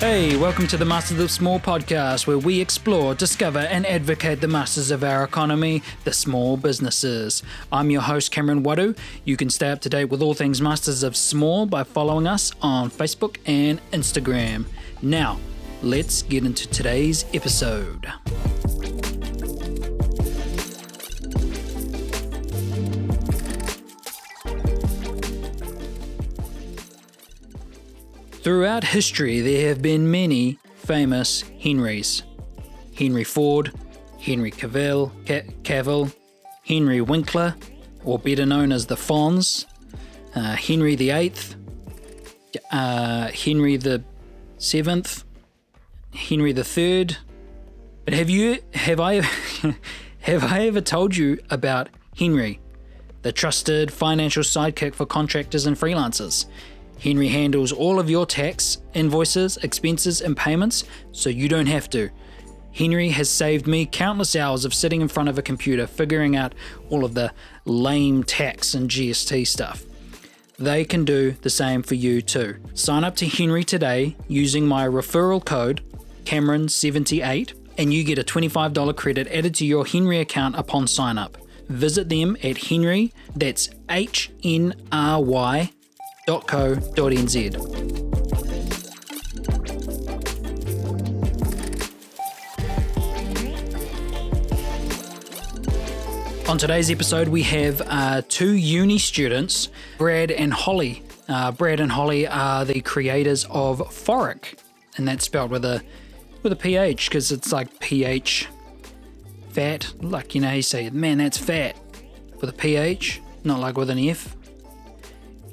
Hey, welcome to the Masters of Small podcast, where we explore, discover, and advocate the masters of our economy, the small businesses. I'm your host, Cameron Wadu. You can stay up to date with all things Masters of Small by following us on Facebook and Instagram. Now, let's get into today's episode. Throughout history, there have been many famous Henrys Henry Ford, Henry Cavill, Cavill Henry Winkler, or better known as the Fonz, uh, Henry VIII, uh, Henry Seventh, Henry Third. But have you have I have I ever told you about Henry, the trusted financial sidekick for contractors and freelancers? Henry handles all of your tax, invoices, expenses, and payments, so you don't have to. Henry has saved me countless hours of sitting in front of a computer figuring out all of the lame tax and GST stuff. They can do the same for you too. Sign up to Henry today using my referral code Cameron78 and you get a $25 credit added to your Henry account upon sign up. Visit them at Henry, that's H N R Y www.co.nz. On today's episode, we have uh, two uni students, Brad and Holly. Uh, Brad and Holly are the creators of Phoric, and that's spelled with a with a ph because it's like ph fat. Like you know, you say, man, that's fat with a ph, not like with an f.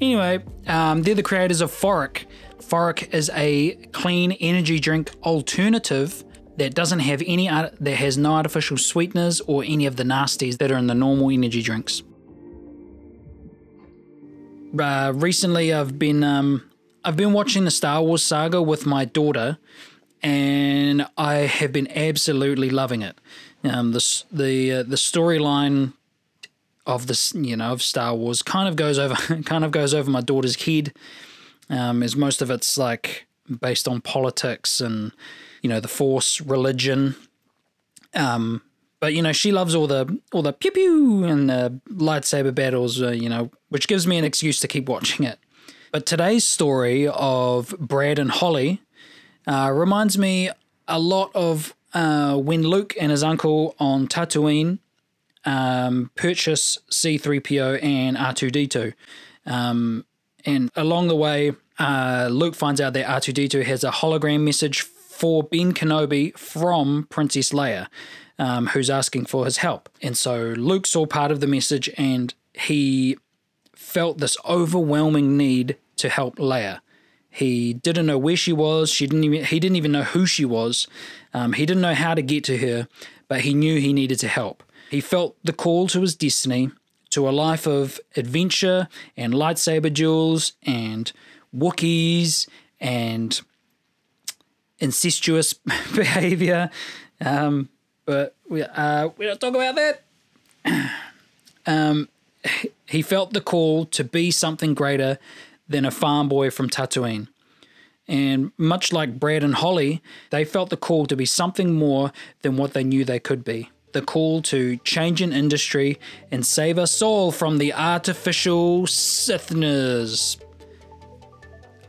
Anyway, um, they're the creators of Phoric. Phoric is a clean energy drink alternative that doesn't have any that has no artificial sweeteners or any of the nasties that are in the normal energy drinks. Uh, recently, I've been um, I've been watching the Star Wars saga with my daughter, and I have been absolutely loving it. Um, the the uh, the storyline of this, you know, of Star Wars kind of goes over, kind of goes over my daughter's head, um, as most of it's like based on politics and you know the Force, religion. Um, but you know she loves all the all the pew pew and the lightsaber battles, uh, you know, which gives me an excuse to keep watching it. But today's story of Brad and Holly uh, reminds me a lot of uh, when Luke and his uncle on Tatooine um, purchase C3PO and R2D2. Um, and along the way, uh, Luke finds out that R2D2 has a hologram message for Ben Kenobi from Princess Leia, um, who's asking for his help. And so Luke saw part of the message and he felt this overwhelming need to help Leia. He didn't know where she was. She didn't even. He didn't even know who she was. Um, he didn't know how to get to her, but he knew he needed to help. He felt the call to his destiny to a life of adventure and lightsaber duels and Wookiees and incestuous behavior. Um, but we, uh, we don't talk about that. um, he felt the call to be something greater than a farm boy from Tatooine. And much like Brad and Holly, they felt the call to be something more than what they knew they could be the call to change an industry and save us all from the artificial Sithness.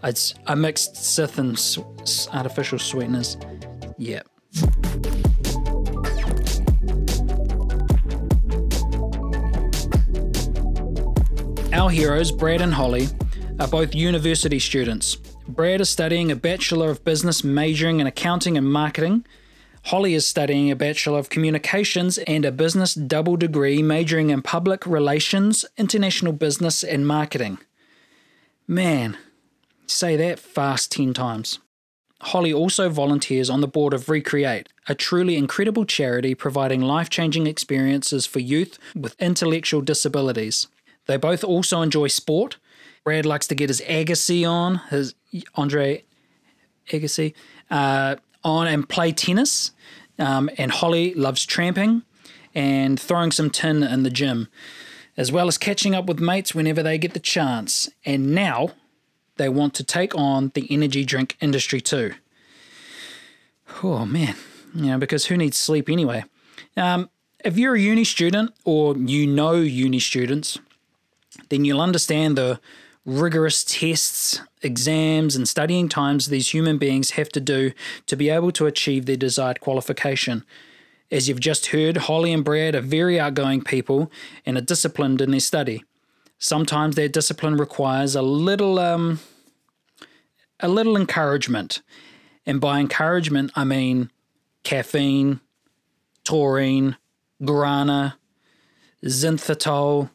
It's a mixed Sith and artificial sweetness. Yeah. Our heroes, Brad and Holly, are both university students. Brad is studying a Bachelor of Business majoring in accounting and marketing, Holly is studying a Bachelor of Communications and a business double degree majoring in public relations, international business, and marketing. Man, say that fast 10 times. Holly also volunteers on the board of Recreate, a truly incredible charity providing life changing experiences for youth with intellectual disabilities. They both also enjoy sport. Brad likes to get his Agassi on, his Andre Agassi, uh, on and play tennis. Um, and Holly loves tramping and throwing some tin in the gym, as well as catching up with mates whenever they get the chance. And now they want to take on the energy drink industry too. Oh man, you know, because who needs sleep anyway? Um, if you're a uni student or you know uni students, then you'll understand the rigorous tests, exams, and studying times these human beings have to do to be able to achieve their desired qualification. As you've just heard, Holly and Brad are very outgoing people and are disciplined in their study. Sometimes their discipline requires a little um, a little encouragement. And by encouragement, I mean caffeine, taurine, guarana, zinthitol,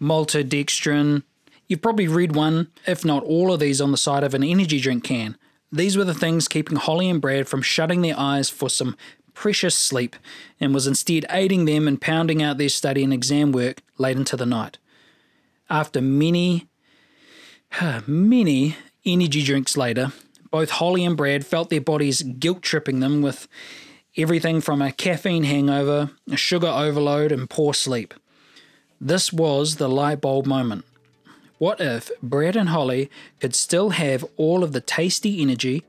maltodextrin. You've probably read one, if not all of these, on the side of an energy drink can. These were the things keeping Holly and Brad from shutting their eyes for some precious sleep and was instead aiding them in pounding out their study and exam work late into the night. After many, many energy drinks later, both Holly and Brad felt their bodies guilt tripping them with everything from a caffeine hangover, a sugar overload, and poor sleep. This was the light bulb moment. What if Brad and Holly could still have all of the tasty energy,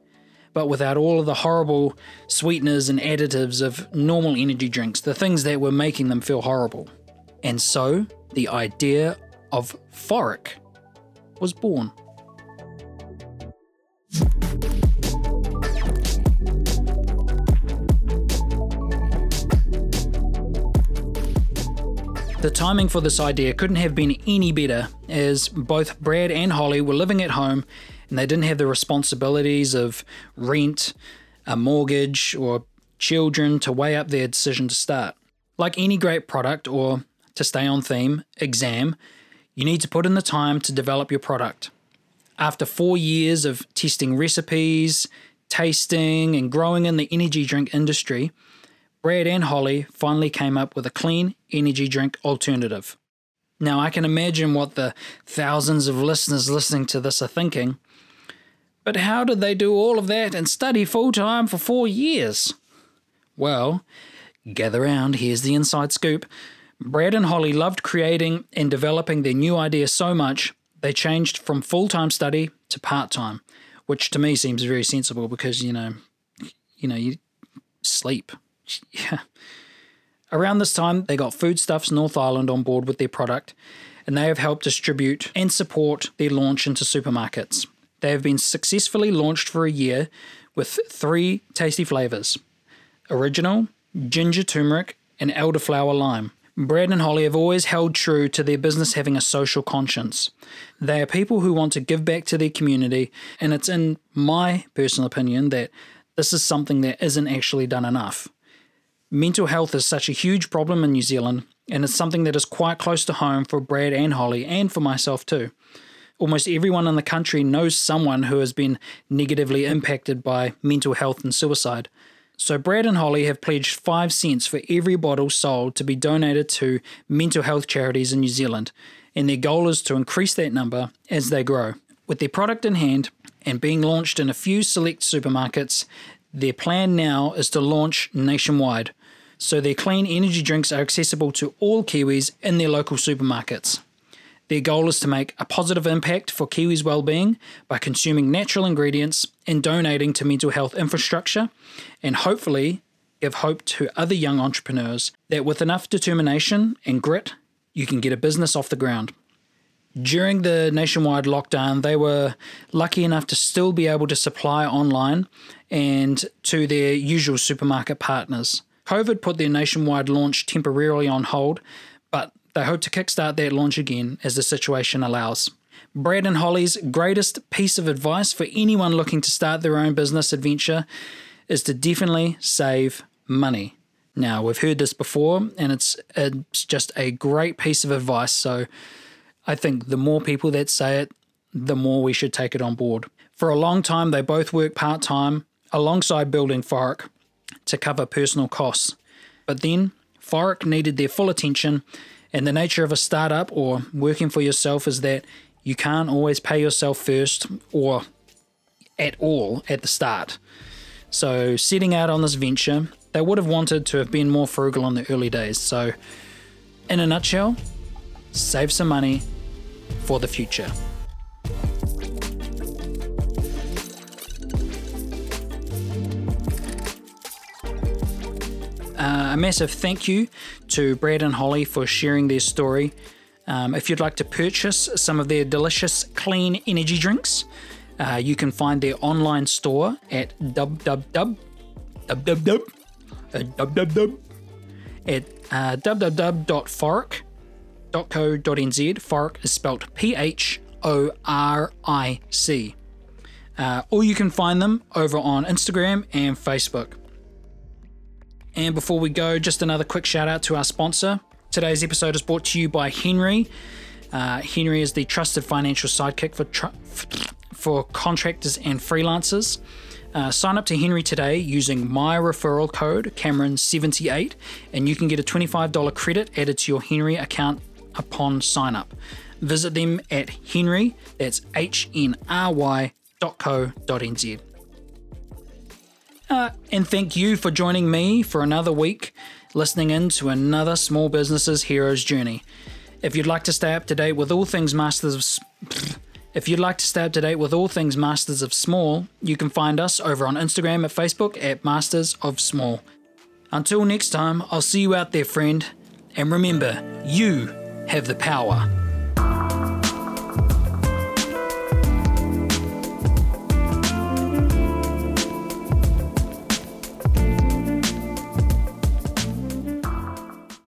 but without all of the horrible sweeteners and additives of normal energy drinks, the things that were making them feel horrible? And so, the idea of Phoric was born. The timing for this idea couldn't have been any better, as both Brad and Holly were living at home and they didn't have the responsibilities of rent, a mortgage, or children to weigh up their decision to start. Like any great product, or to stay on theme, exam, you need to put in the time to develop your product. After four years of testing recipes, tasting, and growing in the energy drink industry, Brad and Holly finally came up with a clean energy drink alternative. Now, I can imagine what the thousands of listeners listening to this are thinking. But how did they do all of that and study full time for four years? Well, gather round, here's the inside scoop. Brad and Holly loved creating and developing their new idea so much, they changed from full time study to part time, which to me seems very sensible because, you know, you know, you sleep yeah. Around this time, they got Foodstuffs North Island on board with their product, and they have helped distribute and support their launch into supermarkets. They have been successfully launched for a year with three tasty flavors original, ginger turmeric, and elderflower lime. Brad and Holly have always held true to their business having a social conscience. They are people who want to give back to their community, and it's in my personal opinion that this is something that isn't actually done enough. Mental health is such a huge problem in New Zealand, and it's something that is quite close to home for Brad and Holly, and for myself too. Almost everyone in the country knows someone who has been negatively impacted by mental health and suicide. So, Brad and Holly have pledged 5 cents for every bottle sold to be donated to mental health charities in New Zealand, and their goal is to increase that number as they grow. With their product in hand and being launched in a few select supermarkets, their plan now is to launch nationwide so their clean energy drinks are accessible to all Kiwis in their local supermarkets. Their goal is to make a positive impact for Kiwis' well-being by consuming natural ingredients and donating to mental health infrastructure, and hopefully give hope to other young entrepreneurs that with enough determination and grit, you can get a business off the ground. During the nationwide lockdown, they were lucky enough to still be able to supply online and to their usual supermarket partners. COVID put their nationwide launch temporarily on hold, but they hope to kickstart that launch again as the situation allows. Brad and Holly's greatest piece of advice for anyone looking to start their own business adventure is to definitely save money. Now, we've heard this before, and it's, it's just a great piece of advice. So I think the more people that say it, the more we should take it on board. For a long time, they both worked part time alongside building Phoric to cover personal costs. But then, Phoric needed their full attention, and the nature of a startup or working for yourself is that you can't always pay yourself first or at all at the start. So, setting out on this venture, they would have wanted to have been more frugal in the early days. So, in a nutshell, save some money for the future. A massive thank you to Brad and Holly for sharing their story. Um, if you'd like to purchase some of their delicious clean energy drinks, uh, you can find their online store at www uh, www at www.phoric.co.nz. Phoric is spelled P H O R I C. Uh, or you can find them over on Instagram and Facebook. And before we go, just another quick shout out to our sponsor. Today's episode is brought to you by Henry. Uh, Henry is the trusted financial sidekick for tr- for contractors and freelancers. Uh, sign up to Henry today using my referral code Cameron78, and you can get a $25 credit added to your Henry account upon sign up. Visit them at Henry, that's H N R Y dot co dot nz. Uh, and thank you for joining me for another week, listening in to another Small Businesses Heroes Journey. If you'd like to stay up to date with all things Masters of. If you'd like to stay up to date with all things Masters of Small, you can find us over on Instagram at Facebook at Masters of Small. Until next time, I'll see you out there, friend. And remember, you have the power.